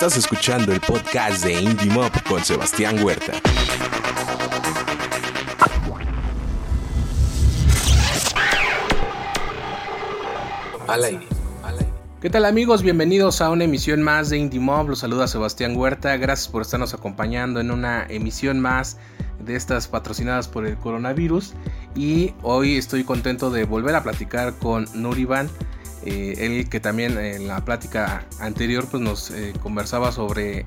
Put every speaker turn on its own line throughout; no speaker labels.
Estás escuchando el podcast de Indie Mob con Sebastián Huerta.
Al aire.
¿Qué tal amigos? Bienvenidos a una emisión más de Indie Mob. Los saluda Sebastián Huerta. Gracias por estarnos acompañando en una emisión más de estas patrocinadas por el coronavirus. Y hoy estoy contento de volver a platicar con Nuriban. Eh, él que también en la plática anterior pues nos eh, conversaba sobre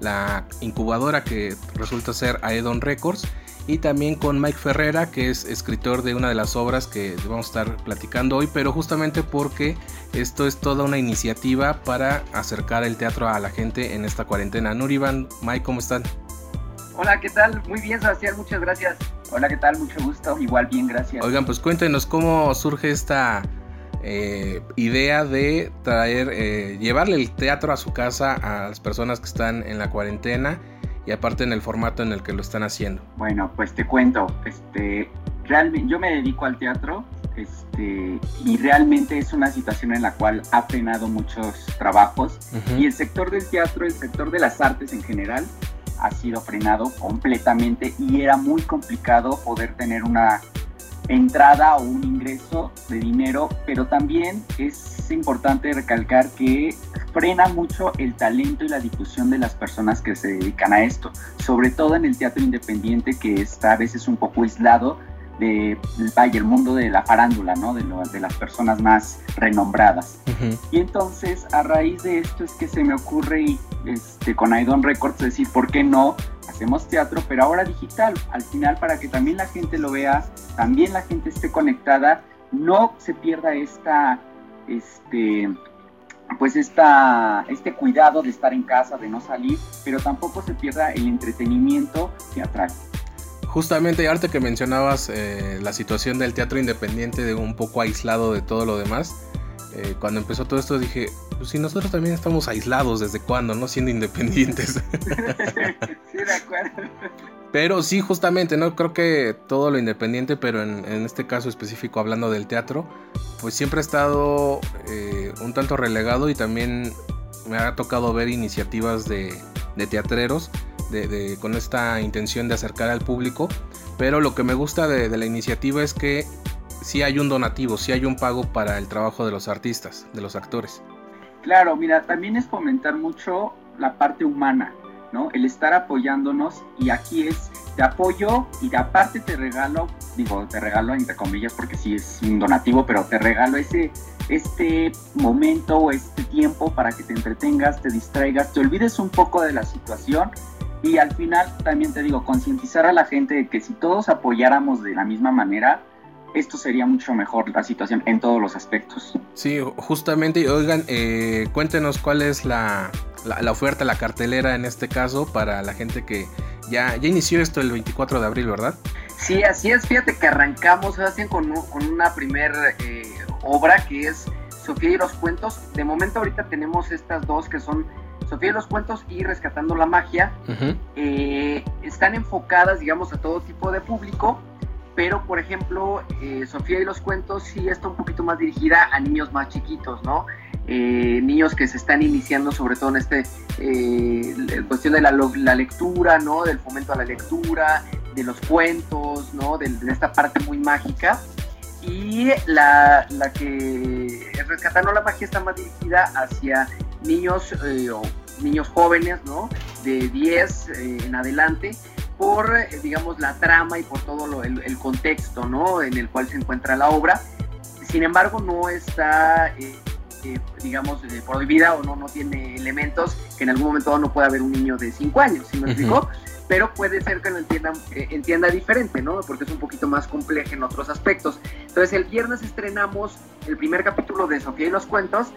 la incubadora que resulta ser Aedon Records y también con Mike Ferrera, que es escritor de una de las obras que vamos a estar platicando hoy, pero justamente porque esto es toda una iniciativa para acercar el teatro a la gente en esta cuarentena. Nurivan, Mike, ¿cómo están?
Hola, ¿qué tal? Muy bien, Sebastián, muchas gracias. Hola, ¿qué tal? Mucho gusto. Igual bien, gracias.
Oigan, pues cuéntenos cómo surge esta eh, idea de traer, eh, llevarle el teatro a su casa a las personas que están en la cuarentena y aparte en el formato en el que lo están haciendo.
Bueno, pues te cuento, este, realmente yo me dedico al teatro este, y realmente es una situación en la cual ha frenado muchos trabajos y el sector del teatro, el sector de las artes en general, ha sido frenado completamente y era muy complicado poder tener una entrada o un ingreso de dinero, pero también es importante recalcar que frena mucho el talento y la difusión de las personas que se dedican a esto, sobre todo en el teatro independiente que está a veces un poco aislado de vaya, el mundo de la farándula, ¿no? De, de las personas más renombradas. Y entonces, a raíz de esto es que se me ocurre este, con Aidon Records decir, ¿por qué no hacemos teatro, pero ahora digital? Al final, para que también la gente lo vea, también la gente esté conectada, no se pierda esta, este, pues esta, este cuidado de estar en casa, de no salir, pero tampoco se pierda el entretenimiento teatral.
Justamente, ahorita que mencionabas eh, la situación del teatro independiente, de un poco aislado de todo lo demás, eh, cuando empezó todo esto dije, pues si nosotros también estamos aislados, ¿desde cuándo? ¿No? Siendo independientes.
sí, de acuerdo.
Pero sí, justamente, ¿no? Creo que todo lo independiente, pero en, este caso específico, hablando del teatro, pues siempre ha estado eh, un tanto relegado y también me ha tocado ver iniciativas de, de teatreros con esta intención de acercar al público. Pero lo que me gusta de, la iniciativa es que sí hay un donativo, sí hay un pago para el trabajo de los artistas, de los actores.
Claro, mira, también es fomentar mucho la parte humana, ¿no? El estar apoyándonos y aquí es te apoyo y de aparte te regalo, digo, te regalo entre comillas porque sí es un donativo, pero te regalo ese este momento o este tiempo para que te entretengas, te distraigas, te olvides un poco de la situación y al final también te digo, concientizar a la gente de que si todos apoyáramos de la misma manera, esto sería mucho mejor la situación en todos los aspectos.
Sí, justamente, oigan, eh, cuéntenos cuál es la, la, oferta, la cartelera en este caso para la gente que ya, ya inició esto el 24 de abril, ¿verdad?
Sí, así es, fíjate que arrancamos, Sebastián, con, con una primera eh, obra que es Sofía y los cuentos. De momento ahorita tenemos estas dos que son Sofía y los cuentos y Rescatando la magia eh, están enfocadas, digamos, a todo tipo de público, pero por ejemplo, eh, Sofía y los cuentos sí está un poquito más dirigida a niños más chiquitos, ¿no? Eh, niños que se están iniciando sobre todo en este cuestión de la, lectura, ¿no? Del fomento a la lectura, de los cuentos, ¿no? De, esta parte muy mágica. Y la, la que Rescatando la magia está más dirigida hacia niños eh, o niños jóvenes, ¿no? De 10 eh, en adelante, por, eh, digamos, la trama y por todo el, contexto, ¿no? En el cual se encuentra la obra. Sin embargo, no está, digamos, prohibida o no, no tiene elementos que en algún momento no pueda haber un niño de 5 años, ¿sí me explico? pero puede ser que lo entienda, entienda diferente, ¿no? Porque es un poquito más complejo en otros aspectos. Entonces el viernes estrenamos el primer capítulo de Sofía y los cuentos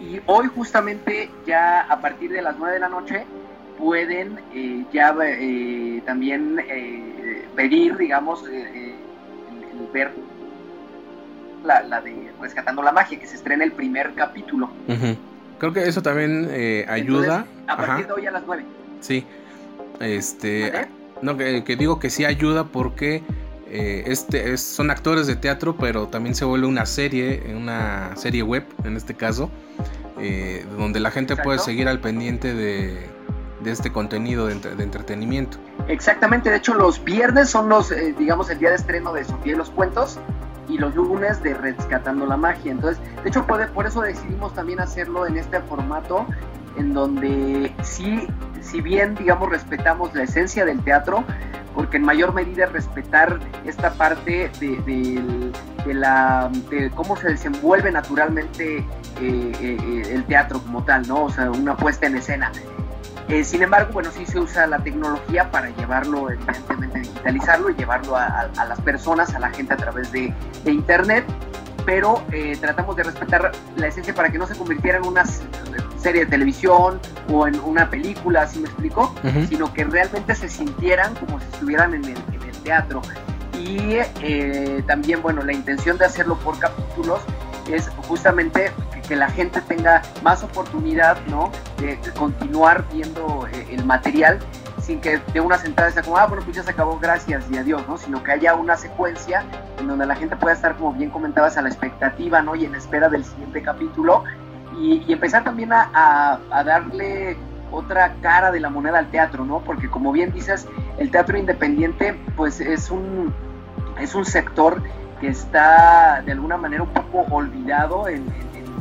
y hoy justamente ya a partir de las 9 de la noche pueden eh, ya eh, también eh, pedir, digamos, ver la, de Rescatando la Magia, que se estrena el primer capítulo.
Creo que eso también ayuda.
a partir de hoy a las 9.
Sí. Este. No, que, digo que sí ayuda porque este son actores de teatro, pero también se vuelve una serie, una serie web en este caso. eh, donde la gente puede seguir al pendiente de, este contenido de, entretenimiento.
Exactamente, de hecho los viernes son los, eh, digamos, el día de estreno de Sofía y los Cuentos y los lunes de Rescatando la Magia. Entonces, de hecho, por, por eso decidimos también hacerlo en este formato en donde sí, si bien, digamos, respetamos la esencia del teatro, porque en mayor medida respetar esta parte de, la, de cómo se desenvuelve naturalmente eh, eh, el teatro como tal, ¿no? O sea, una puesta en escena. Eh, sin embargo, bueno, sí se usa la tecnología para llevarlo, evidentemente, digitalizarlo y llevarlo a, las personas, a la gente a través de, Internet, pero tratamos de respetar la esencia para que no se convirtiera en una serie de televisión o en una película, así me explico, sino que realmente se sintieran como si estuvieran en el, teatro. Y eh, también, bueno, la intención de hacerlo por capítulos es justamente que, la gente tenga más oportunidad, ¿no? De, continuar viendo eh, el material sin que de una sentada sea como, ah, bueno, pues ya se acabó, gracias y adiós, ¿no? Sino que haya una secuencia en donde la gente pueda estar, como bien comentabas, a la expectativa, ¿no? Y en espera del siguiente capítulo y, empezar también a, darle otra cara de la moneda al teatro, ¿no? Porque como bien dices, el teatro independiente pues es un, es un sector que está de alguna manera un poco olvidado en,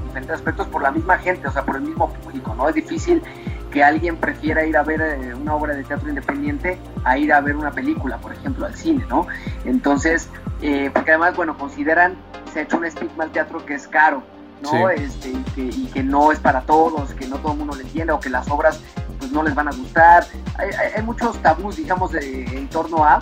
diferentes aspectos por la misma gente, o sea, por el mismo público, ¿no? Es difícil que alguien prefiera ir a ver eh, una obra de teatro independiente a ir a ver una película, por ejemplo, al cine, ¿no? Entonces, eh, porque además, bueno, consideran, se ha hecho un estigma al teatro que es caro, ¿no? Este, y, que, no es para todos, que no todo el mundo le entiende o que las obras pues no les van a gustar. Hay, muchos tabús, digamos, de, en torno a.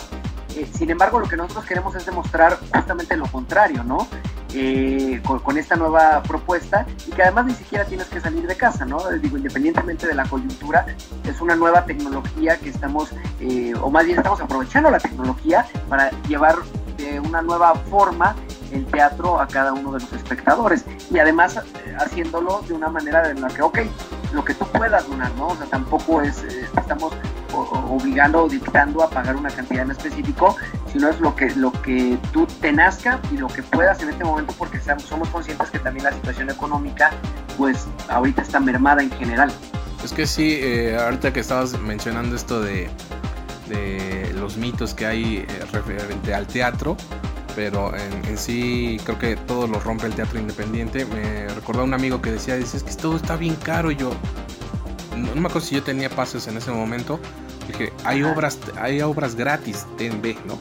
Eh, sin embargo, lo que nosotros queremos es demostrar justamente lo contrario, ¿no? Eh, con, esta nueva propuesta y que además ni siquiera tienes que salir de casa, ¿no? Digo, independientemente de la coyuntura, es una nueva tecnología que estamos, eh, o más bien estamos aprovechando la tecnología para llevar de una nueva forma el teatro a cada uno de los espectadores y además eh, haciéndolo de una manera en la que, ok, lo que tú puedas donar, ¿no? O sea, tampoco es, eh, estamos obligando o dictando a pagar una cantidad en específico, sino es lo que, lo que tú te nazca y lo que puedas en este momento porque somos conscientes que también la situación económica pues ahorita está mermada en general.
Es que sí, eh, ahorita que estabas mencionando esto de, de los mitos que hay referente al teatro, pero en, sí creo que todo lo rompe el teatro independiente. Me recordó un amigo que decía, dice, es que todo está bien caro. Y yo, no, me acuerdo si yo tenía pases en ese momento. Dije, hay obras, hay obras gratis, TNB, ¿no?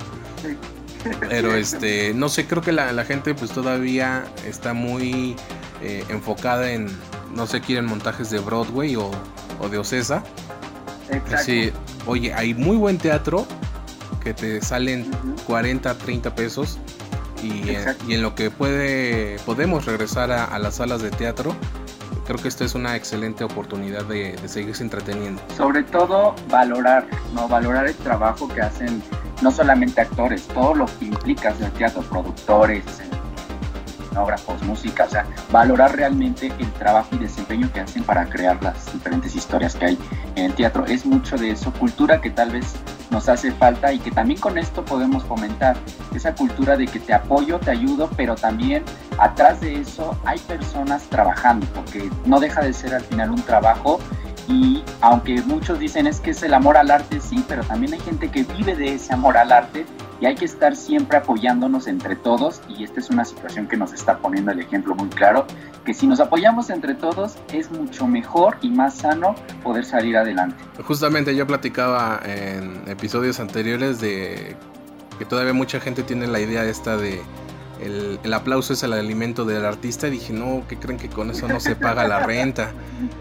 Pero este, no sé, creo que la, gente pues todavía está muy eh, enfocada en, no sé, quieren montajes de Broadway o, de Ocesa. Así, oye, hay muy buen teatro, que te salen 40, 30 pesos y, en lo que puede podemos regresar a, las salas de teatro, creo que esta es una excelente oportunidad de, seguirse entreteniendo.
Sobre todo valorar, no valorar el trabajo que hacen no solamente actores, todo lo que implica el teatro, productores, escenógrafos, música, o sea, valorar realmente el trabajo y desempeño que hacen para crear las diferentes historias que hay en el teatro. Es mucho de eso, cultura que tal vez nos hace falta y que también con esto podemos fomentar esa cultura de que te apoyo, te ayudo, pero también atrás de eso hay personas trabajando, porque no deja de ser al final un trabajo y aunque muchos dicen es que es el amor al arte, sí, pero también hay gente que vive de ese amor al arte y hay que estar siempre apoyándonos entre todos y esta es una situación que nos está poniendo el ejemplo muy claro, que si nos apoyamos entre todos es mucho mejor y más sano poder salir adelante.
Justamente yo platicaba en episodios anteriores de que todavía mucha gente tiene la idea esta de el, aplauso es el alimento del artista. Y dije, no, ¿qué creen que con eso no se paga la renta?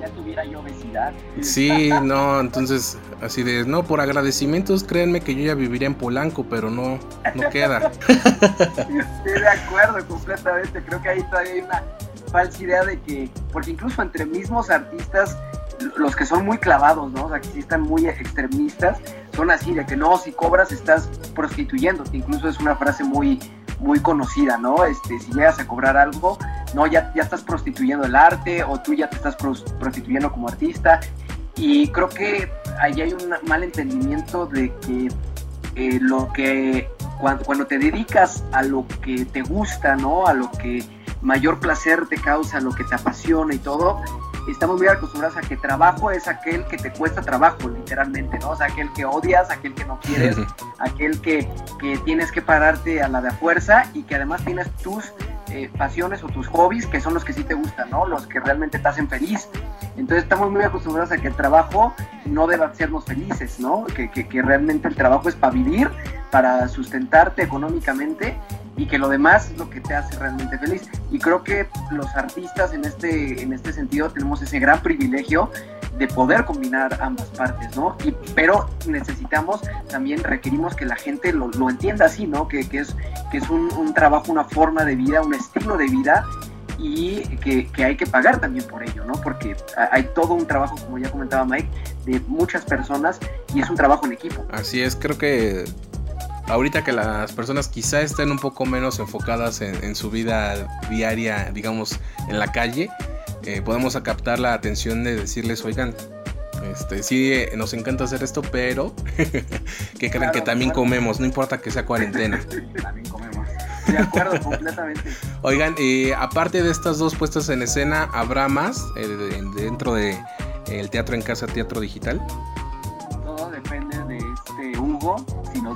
ya tuviera yo obesidad.
Sí, no, entonces, así de, no, por agradecimientos, créanme que yo ya viviría en Polanco, pero no, no queda.
Estoy de acuerdo completamente. Creo que ahí todavía hay una falsa idea de que, porque incluso entre mismos artistas, los que son muy clavados, ¿no? O sea, que sí están muy extremistas, son así, de que no, si cobras estás prostituyéndote, incluso es una frase muy, muy conocida, ¿no? Este, si llegas a cobrar algo, no, ya, ya estás prostituyendo el arte o tú ya te estás prostituyendo como artista. Y creo que ahí hay un mal entendimiento de que eh, lo que cuando, cuando, te dedicas a lo que te gusta, ¿no? A lo que mayor placer te causa, lo que te apasiona y todo, estamos muy acostumbrados a que trabajo es aquel que te cuesta trabajo, literalmente, ¿no? O sea, aquel que odias, aquel que no quieres, aquel que, que tienes que pararte a la de fuerza y que además tienes tus eh, pasiones o tus hobbies que son los que sí te gustan, ¿no? Los que realmente te hacen feliz. Entonces estamos muy acostumbrados a que el trabajo no debe hacernos felices, ¿no? Que, que, que realmente el trabajo es para vivir, para sustentarte económicamente y que lo demás es lo que te hace realmente feliz. Y creo que los artistas en este, en este sentido tenemos ese gran privilegio de poder combinar ambas partes, ¿no? Y, pero necesitamos, también requerimos que la gente lo, lo entienda así, ¿no? Que, que es, que es un, un, trabajo, una forma de vida, un estilo de vida y que, que, hay que pagar también por ello, ¿no? Porque hay todo un trabajo, como ya comentaba Mike, de muchas personas y es un trabajo en equipo.
Así es, creo que ahorita que las personas quizá estén un poco menos enfocadas en, en su vida diaria, digamos, en la calle, eh, podemos captar la atención de decirles, oigan, este, sí, eh, nos encanta hacer esto, pero que crean claro, que también claro. comemos, no importa que sea cuarentena.
también comemos. De acuerdo, completamente.
Oigan, eh, aparte de estas dos puestas en escena, ¿habrá más eh, dentro de el teatro en casa, teatro digital?
Todo depende de este Hugo.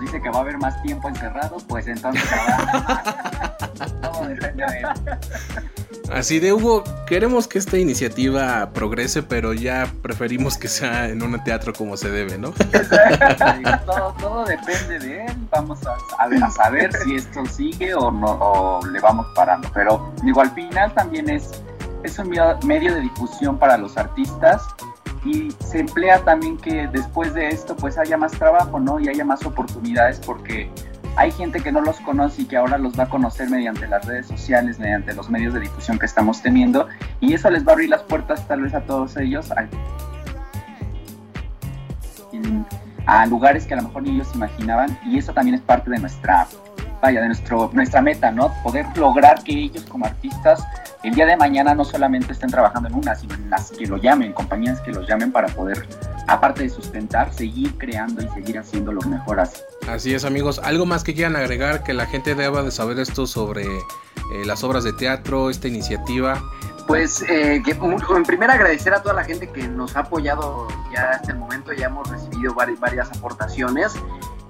Nos dice que va a haber más tiempo encerrado, pues entonces habrá Todo depende de él.
Así de Hugo, queremos que esta iniciativa progrese, pero ya preferimos que sea en un teatro como se debe, ¿no?
todo, todo, depende de él. Vamos a, a, ver, a, saber si esto sigue o no o le vamos parando. Pero digo, al final también es, es un medio de difusión para los artistas y se emplea también que después de esto pues haya más trabajo, ¿no? Y haya más oportunidades porque hay gente que no los conoce y que ahora los va a conocer mediante las redes sociales, mediante los medios de difusión que estamos teniendo, y eso les va a abrir las puertas tal vez a todos ellos a, a lugares que a lo mejor ni ellos imaginaban, y eso también es parte de nuestra, vaya, de nuestro, nuestra meta, ¿no? Poder lograr que ellos como artistas el día de mañana no solamente estén trabajando en una, sino en las que lo llamen, compañías que los llamen para poder, aparte de sustentar, seguir creando y seguir haciendo lo mejor así.
Así es amigos, algo más que quieran agregar que la gente deba de saber esto sobre eh, las obras de teatro, esta iniciativa.
Pues eh, que, en primer agradecer a toda la gente que nos ha apoyado ya hasta el momento, ya hemos recibido varias, varias aportaciones,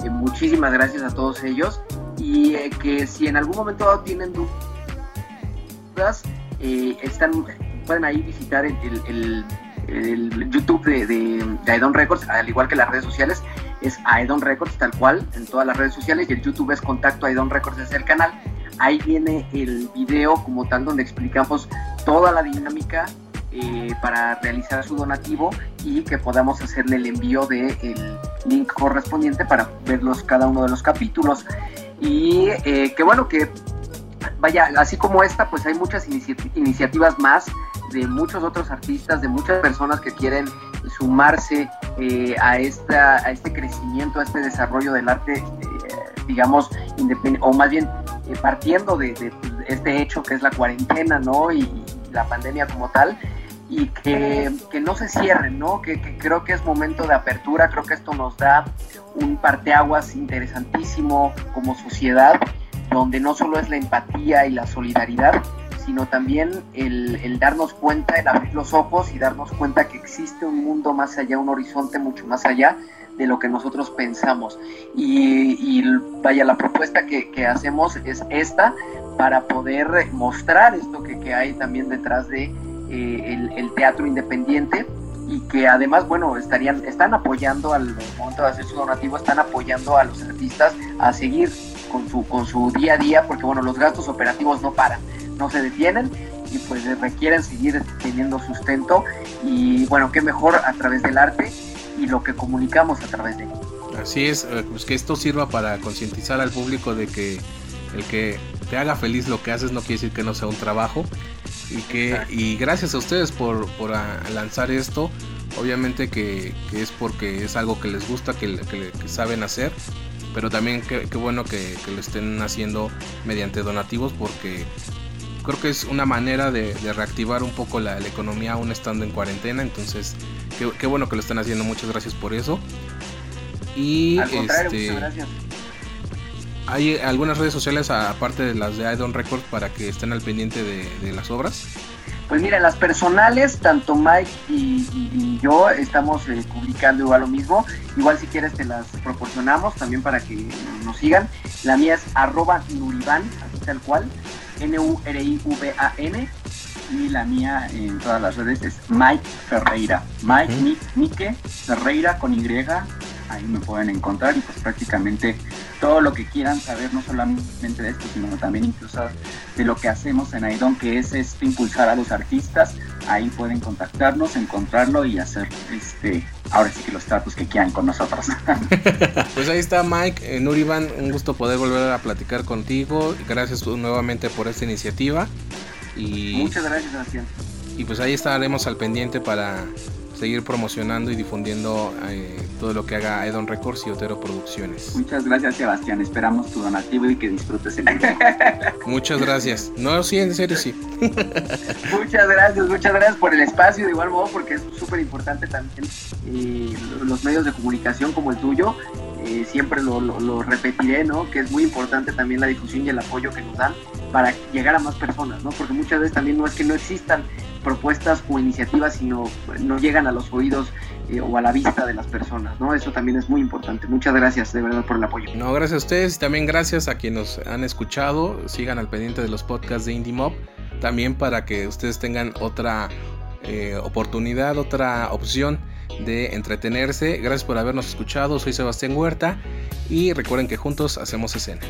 eh, muchísimas gracias a todos ellos y eh, que si en algún momento tienen dudas, están, pueden ahí visitar el, el, YouTube de, de, de Aedon Records, al igual que las redes sociales, es Aedon Records tal cual en todas las redes sociales y el YouTube es Contacto Aedon Records es el canal. Ahí viene el video como tal donde explicamos toda la dinámica eh, para realizar su donativo y que podamos hacerle el envío del de link correspondiente para verlos cada uno de los capítulos. Y eh, que bueno que vaya, así como esta, pues hay muchas inici iniciativas más de muchos otros artistas, de muchas personas que quieren sumarse eh, a, esta, a este crecimiento, a este desarrollo del arte, eh, digamos, o más bien eh, partiendo de, este hecho que es la cuarentena, ¿no? Y la pandemia como tal, y que, que, no se cierren, ¿no? Que, que, creo que es momento de apertura, creo que esto nos da un parteaguas interesantísimo como sociedad, donde no solo es la empatía y la solidaridad, sino también el, el, darnos cuenta, el abrir los ojos y darnos cuenta que existe un mundo más allá, un horizonte mucho más allá de lo que nosotros pensamos. Y, vaya, la propuesta que, que, hacemos es esta para poder mostrar esto que, que hay también detrás de eh, el, el, teatro independiente y que además, bueno, estarían, están apoyando al momento de hacer su donativo, están apoyando a los artistas a seguir con su, con su día a día, porque bueno, los gastos operativos no paran no se detienen y pues requieren seguir teniendo sustento y bueno, qué mejor a través del arte y lo que comunicamos a través de él.
Así es, pues que esto sirva para concientizar al público de que el que te haga feliz lo que haces no quiere decir que no sea un trabajo y que Exacto. y gracias a ustedes por, por lanzar esto obviamente que, que, es porque es algo que les gusta que, que, que saben hacer pero también qué bueno que, que, lo estén haciendo mediante donativos porque creo que es una manera de, de reactivar un poco la, la, economía aún estando en cuarentena. Entonces, qué, qué, bueno que lo están haciendo. Muchas gracias por eso. Y
Al este. Muchas gracias.
¿Hay algunas redes sociales aparte de las de Idon Records para que estén al pendiente de, las obras?
Pues mira, las personales, tanto Mike y, yo estamos eh, publicando igual lo mismo. Igual si quieres te las proporcionamos también para que nos sigan. La mía es arroba Nurivan, así tal cual, N-U-R-I-V-A-N. Y la mía en todas las redes es Mike Ferreira. Mike, Mike Ferreira con Y, ahí me pueden encontrar y pues prácticamente todo lo que quieran saber, no solamente de esto, sino también incluso de lo que hacemos en Aidon, que es este, impulsar a los artistas, ahí pueden contactarnos, encontrarlo y hacer este ahora sí que los tratos que quieran con nosotros.
pues ahí está Mike, eh, Nurivan, un gusto poder volver a platicar contigo, gracias nuevamente por esta iniciativa. Y,
Muchas gracias, Sebastián.
Y pues ahí estaremos al pendiente para seguir promocionando y difundiendo eh, todo lo que haga Edon Records y Otero Producciones.
Muchas gracias Sebastián, esperamos tu donativo y que disfrutes el video.
muchas gracias. No, sí, en serio sí.
muchas gracias, muchas gracias por el espacio de igual modo porque es súper importante también eh, los medios de comunicación como el tuyo. Eh, siempre lo, lo, repetiré, ¿no? Que es muy importante también la difusión y el apoyo que nos dan para llegar a más personas, ¿no? Porque muchas veces también no es que no existan propuestas o iniciativas, sino no llegan a los oídos eh, o a la vista de las personas, ¿no? Eso también es muy importante. Muchas gracias de verdad por el apoyo.
No, gracias a ustedes y también gracias a quienes nos han escuchado. Sigan al pendiente de los podcasts de Indie Mob, también para que ustedes tengan otra eh, oportunidad, otra opción de entretenerse. Gracias por habernos escuchado. Soy Sebastián Huerta y recuerden que juntos hacemos escena.